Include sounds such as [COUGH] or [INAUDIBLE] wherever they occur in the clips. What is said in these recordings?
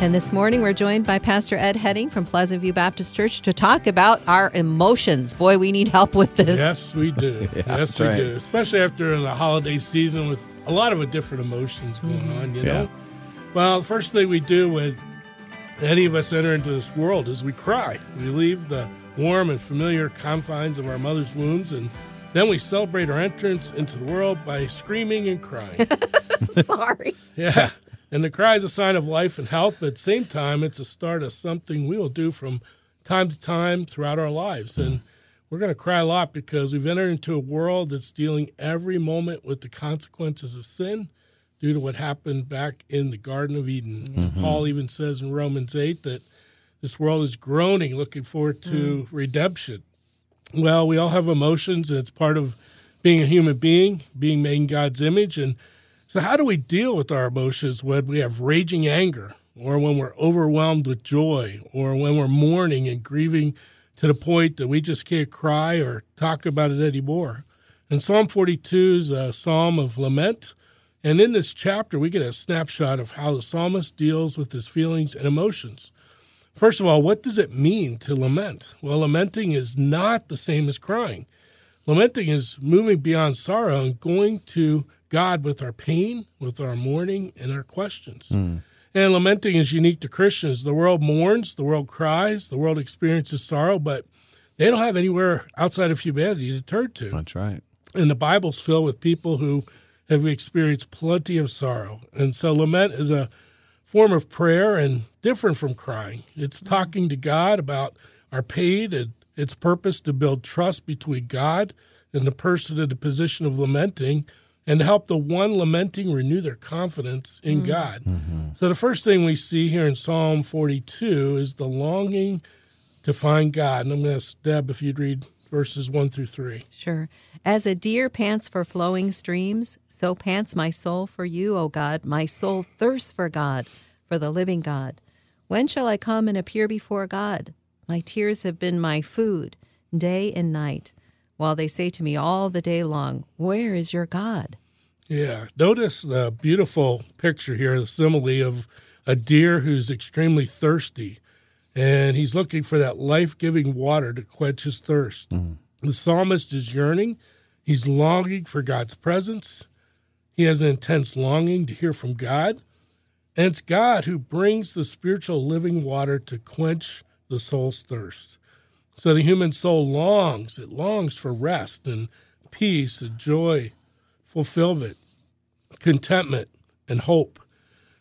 And this morning we're joined by Pastor Ed Heading from Pleasant View Baptist Church to talk about our emotions. Boy, we need help with this. Yes, we do. [LAUGHS] Yeah, yes, we right. do. Especially after the holiday season with a lot of different emotions going Mm-hmm. on, you Yeah. know? Well, first thing we do when any of us enter into this world is we cry. We leave the warm and familiar confines of our mother's wombs and then we celebrate our entrance into the world by screaming and crying. [LAUGHS] Sorry. Yeah. And the cry is a sign of life and health, but at the same time, it's a start of something we will do from time to time throughout our lives. And we're going to cry a lot because we've entered into a world that's dealing every moment with the consequences of sin due to what happened back in the Garden of Eden. Mm-hmm. Paul even says in Romans 8 that this world is groaning, looking forward to mm. redemption. Well, we all have emotions, and it's part of being a human being, being made in God's image. And so, how do we deal with our emotions when we have raging anger, or when we're overwhelmed with joy, or when we're mourning and grieving to the point that we just can't cry or talk about it anymore? And Psalm 42 is a psalm of lament. And in this chapter, we get a snapshot of how the psalmist deals with his feelings and emotions. First of all, what does it mean to lament? Well, lamenting is not the same as crying. Lamenting is moving beyond sorrow and going to God with our pain, with our mourning, and our questions. Hmm. And lamenting is unique to Christians. The world mourns, the world cries, the world experiences sorrow, but they don't have anywhere outside of humanity to turn to. That's right. And the Bible's filled with people who have experienced plenty of sorrow. And so lament is a form of prayer and different from crying. It's talking to God about our pain and its purpose to build trust between God and the person in the position of lamenting and to help the one lamenting renew their confidence in mm-hmm. God. Mm-hmm. So the first thing we see here in Psalm 42 is the longing to find God. And I'm going to ask Deb if you'd read verses 1 through 3. Sure. As a deer pants for flowing streams, so pants my soul for you, O God. My soul thirsts for God, for the living God. When shall I come and appear before God? My tears have been my food, day and night, while they say to me all the day long, Where is your God? Yeah. Notice the beautiful picture here, the simile of a deer who's extremely thirsty and he's looking for that life giving water to quench his thirst. Mm-hmm. The psalmist is yearning, he's longing for God's presence. He has an intense longing to hear from God. And it's God who brings the spiritual living water to quench the soul's thirst. So the human soul longs, it longs for rest and peace and joy, fulfillment, contentment, and hope.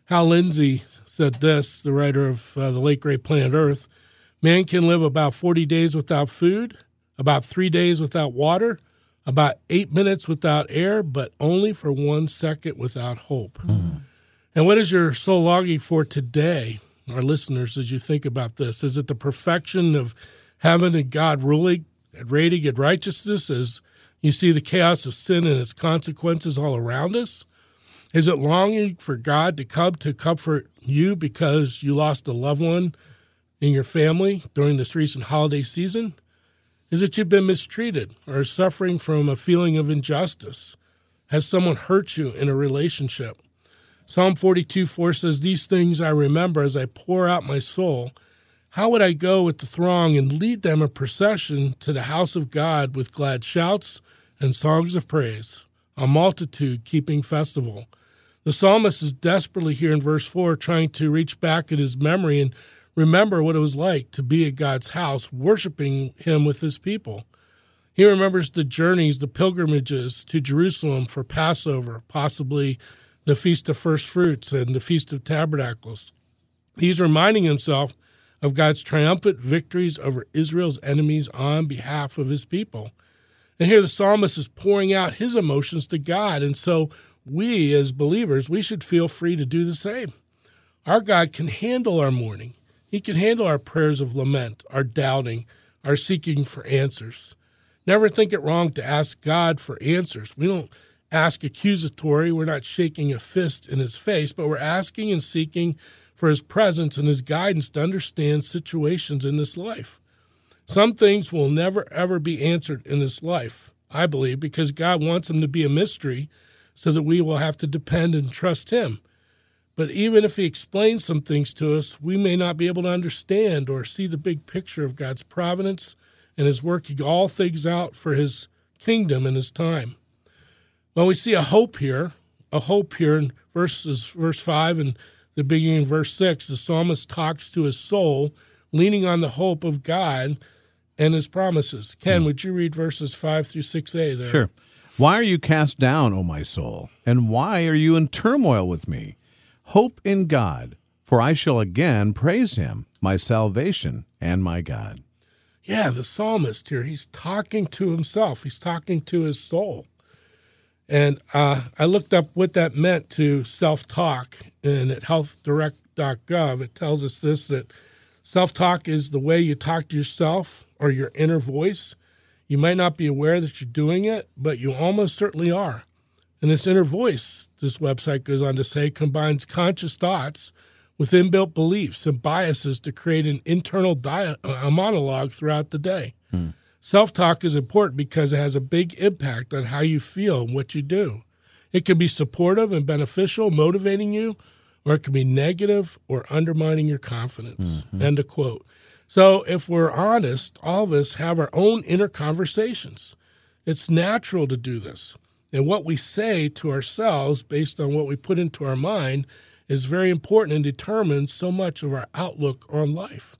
Hal Lindsey said this, the writer of uh, The Late Great Planet Earth Man can live about 40 days without food, about three days without water, about eight minutes without air, but only for one second without hope. And what is your soul longing for today, our listeners, as you think about this? Is it the perfection of heaven and God ruling and reigning in righteousness as you see the chaos of sin and its consequences all around us? Is it longing for God to come to comfort you because you lost a loved one in your family during this recent holiday season? Is it you've been mistreated or suffering from a feeling of injustice? Has someone hurt you in a relationship? Psalm 42 4 says, These things I remember as I pour out my soul. How would I go with the throng and lead them a procession to the house of God with glad shouts and songs of praise, a multitude keeping festival? The psalmist is desperately here in verse 4 trying to reach back in his memory and remember what it was like to be at God's house, worshiping him with his people. He remembers the journeys, the pilgrimages to Jerusalem for Passover, possibly the Feast of First Fruits and the Feast of Tabernacles. He's reminding himself of God's triumphant victories over Israel's enemies on behalf of his people. And here the psalmist is pouring out his emotions to God. And so we, as believers, we should feel free to do the same. Our God can handle our mourning. He can handle our prayers of lament, our doubting, our seeking for answers. Never think it wrong to ask God for answers. We don't ask accusatory. We're not shaking a fist in his face, but we're asking and seeking for his presence and his guidance to understand situations in this life. Some things will never, ever be answered in this life, I believe, because God wants them to be a mystery so that we will have to depend and trust him. But even if he explains some things to us, we may not be able to understand or see the big picture of God's providence and his working all things out for his kingdom and his time. Well, we see a hope here, a hope here in verses verse five and the beginning of verse six. The psalmist talks to his soul, leaning on the hope of God and his promises. Ken, hmm. would you read verses five through six A there? Sure. Why are you cast down, O my soul? And why are you in turmoil with me? Hope in God, for I shall again praise him, my salvation and my God. Yeah, the psalmist here, he's talking to himself, he's talking to his soul. And uh, I looked up what that meant to self talk, and at healthdirect.gov, it tells us this that self talk is the way you talk to yourself or your inner voice. You might not be aware that you're doing it, but you almost certainly are. And this inner voice, this website goes on to say, combines conscious thoughts with inbuilt beliefs and biases to create an internal dia- a monologue throughout the day. Hmm. Self talk is important because it has a big impact on how you feel and what you do. It can be supportive and beneficial, motivating you, or it can be negative or undermining your confidence. Mm-hmm. End of quote. So, if we're honest, all of us have our own inner conversations. It's natural to do this. And what we say to ourselves based on what we put into our mind is very important and determines so much of our outlook on life.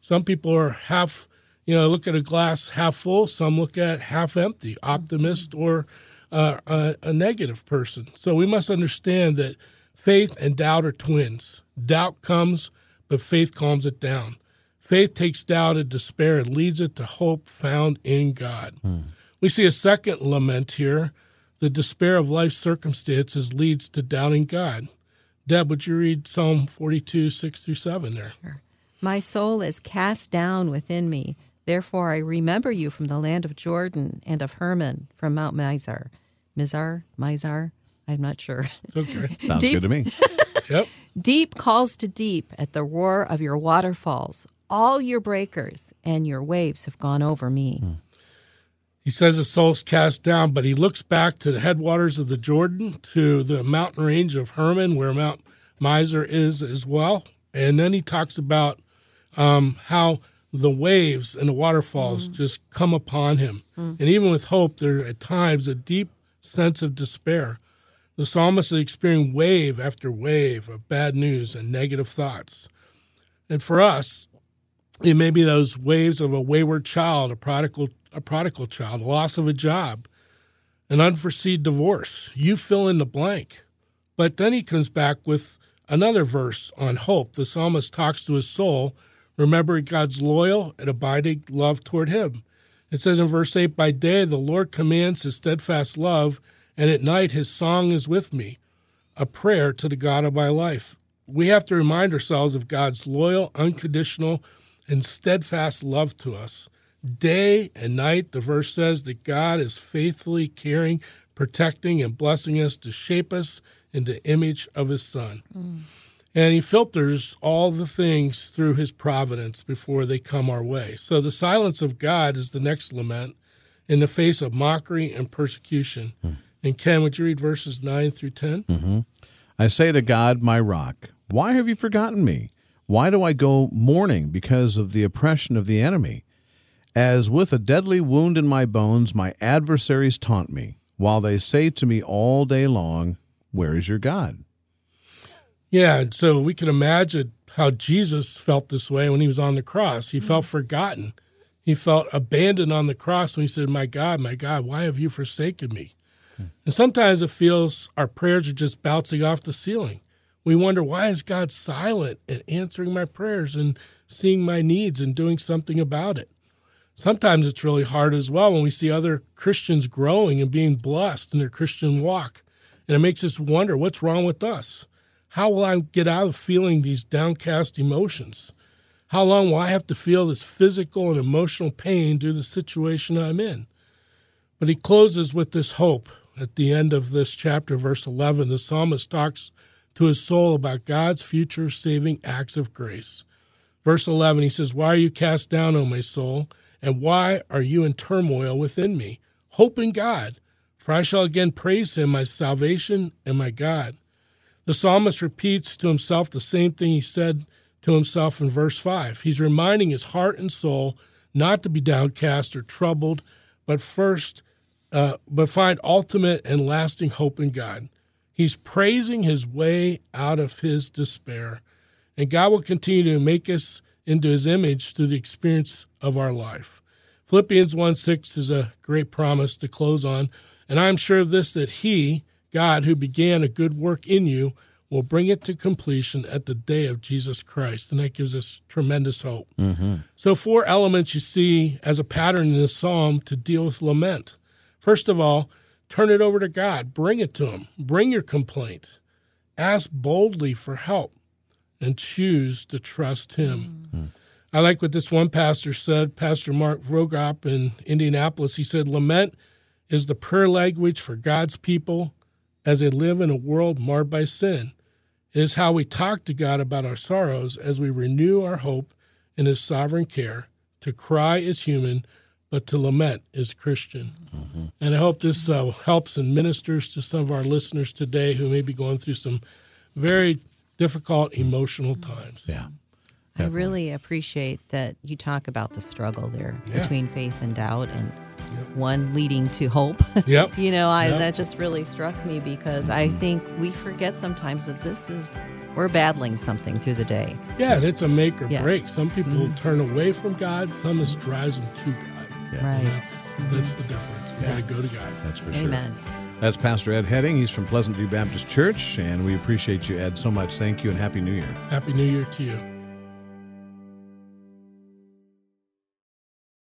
Some people are half, you know, look at a glass half full, some look at half empty, optimist or uh, a, a negative person. So we must understand that faith and doubt are twins. Doubt comes, but faith calms it down. Faith takes doubt and despair and leads it to hope found in God. Hmm. We see a second lament here. The despair of life's circumstances leads to doubting God. Deb, would you read Psalm 42, 6 through 7 there? Sure. My soul is cast down within me. Therefore, I remember you from the land of Jordan and of Hermon from Mount Mizar. Mizar? Mizar? I'm not sure. It's okay. [LAUGHS] Sounds deep, good to me. [LAUGHS] yep. Deep calls to deep at the roar of your waterfalls all your breakers and your waves have gone over me. Hmm. He says his soul's cast down, but he looks back to the headwaters of the Jordan, to the mountain range of Hermon, where Mount Mizar is as well. And then he talks about um, how the waves and the waterfalls mm. just come upon him. Mm. And even with hope, there at times a deep sense of despair. The psalmist is experiencing wave after wave of bad news and negative thoughts. And for us, it may be those waves of a wayward child, a prodigal, a prodigal child, loss of a job, an unforeseen divorce. You fill in the blank. But then he comes back with another verse on hope. The psalmist talks to his soul, remembering God's loyal and abiding love toward him. It says in verse 8 By day the Lord commands his steadfast love, and at night his song is with me, a prayer to the God of my life. We have to remind ourselves of God's loyal, unconditional, and steadfast love to us. Day and night, the verse says that God is faithfully caring, protecting, and blessing us to shape us in the image of His Son. Mm. And He filters all the things through His providence before they come our way. So the silence of God is the next lament in the face of mockery and persecution. Mm. And Ken, would you read verses 9 through 10? Mm-hmm. I say to God, my rock, why have you forgotten me? Why do I go mourning because of the oppression of the enemy? As with a deadly wound in my bones, my adversaries taunt me, while they say to me all day long, Where is your God? Yeah, and so we can imagine how Jesus felt this way when he was on the cross. He felt mm-hmm. forgotten. He felt abandoned on the cross when he said, My God, my God, why have you forsaken me? Hmm. And sometimes it feels our prayers are just bouncing off the ceiling we wonder why is God silent in answering my prayers and seeing my needs and doing something about it. Sometimes it's really hard as well when we see other Christians growing and being blessed in their Christian walk. And it makes us wonder what's wrong with us? How will I get out of feeling these downcast emotions? How long will I have to feel this physical and emotional pain due to the situation I'm in? But he closes with this hope at the end of this chapter, verse 11. The psalmist talks to his soul about God's future saving acts of grace. Verse 11, he says, Why are you cast down, O my soul? And why are you in turmoil within me? Hope in God, for I shall again praise him, my salvation and my God. The psalmist repeats to himself the same thing he said to himself in verse 5. He's reminding his heart and soul not to be downcast or troubled, but first, uh, but find ultimate and lasting hope in God. He's praising his way out of his despair, and God will continue to make us into his image through the experience of our life. Philippians 1 6 is a great promise to close on, and I am sure of this that he, God, who began a good work in you, will bring it to completion at the day of Jesus Christ. And that gives us tremendous hope. Mm-hmm. So, four elements you see as a pattern in this psalm to deal with lament. First of all, turn it over to God, bring it to Him, bring your complaint, ask boldly for help, and choose to trust Him. Mm-hmm. I like what this one pastor said, Pastor Mark Vroegop in Indianapolis. He said, Lament is the prayer language for God's people as they live in a world marred by sin. It is how we talk to God about our sorrows as we renew our hope in His sovereign care. To cry is human, but to lament is Christian. Mm-hmm. And I hope this uh, helps and ministers to some of our listeners today who may be going through some very difficult emotional times. Yeah. Definitely. I really appreciate that you talk about the struggle there yeah. between faith and doubt and yep. one leading to hope. [LAUGHS] Yep. you know, I yep. that just really struck me because I mm-hmm. think we forget sometimes that this is we're battling something through the day. Yeah, and it's a make or yeah. break. Some people mm-hmm. turn away from God, some this drives them to God. Yeah. Right. That's, mm-hmm. that's the difference. We yeah. got to go to God. That's for sure. Amen. That's Pastor Ed Heading. He's from Pleasant View Baptist Church, and we appreciate you, Ed, so much. Thank you, and Happy New Year. Happy New Year to you.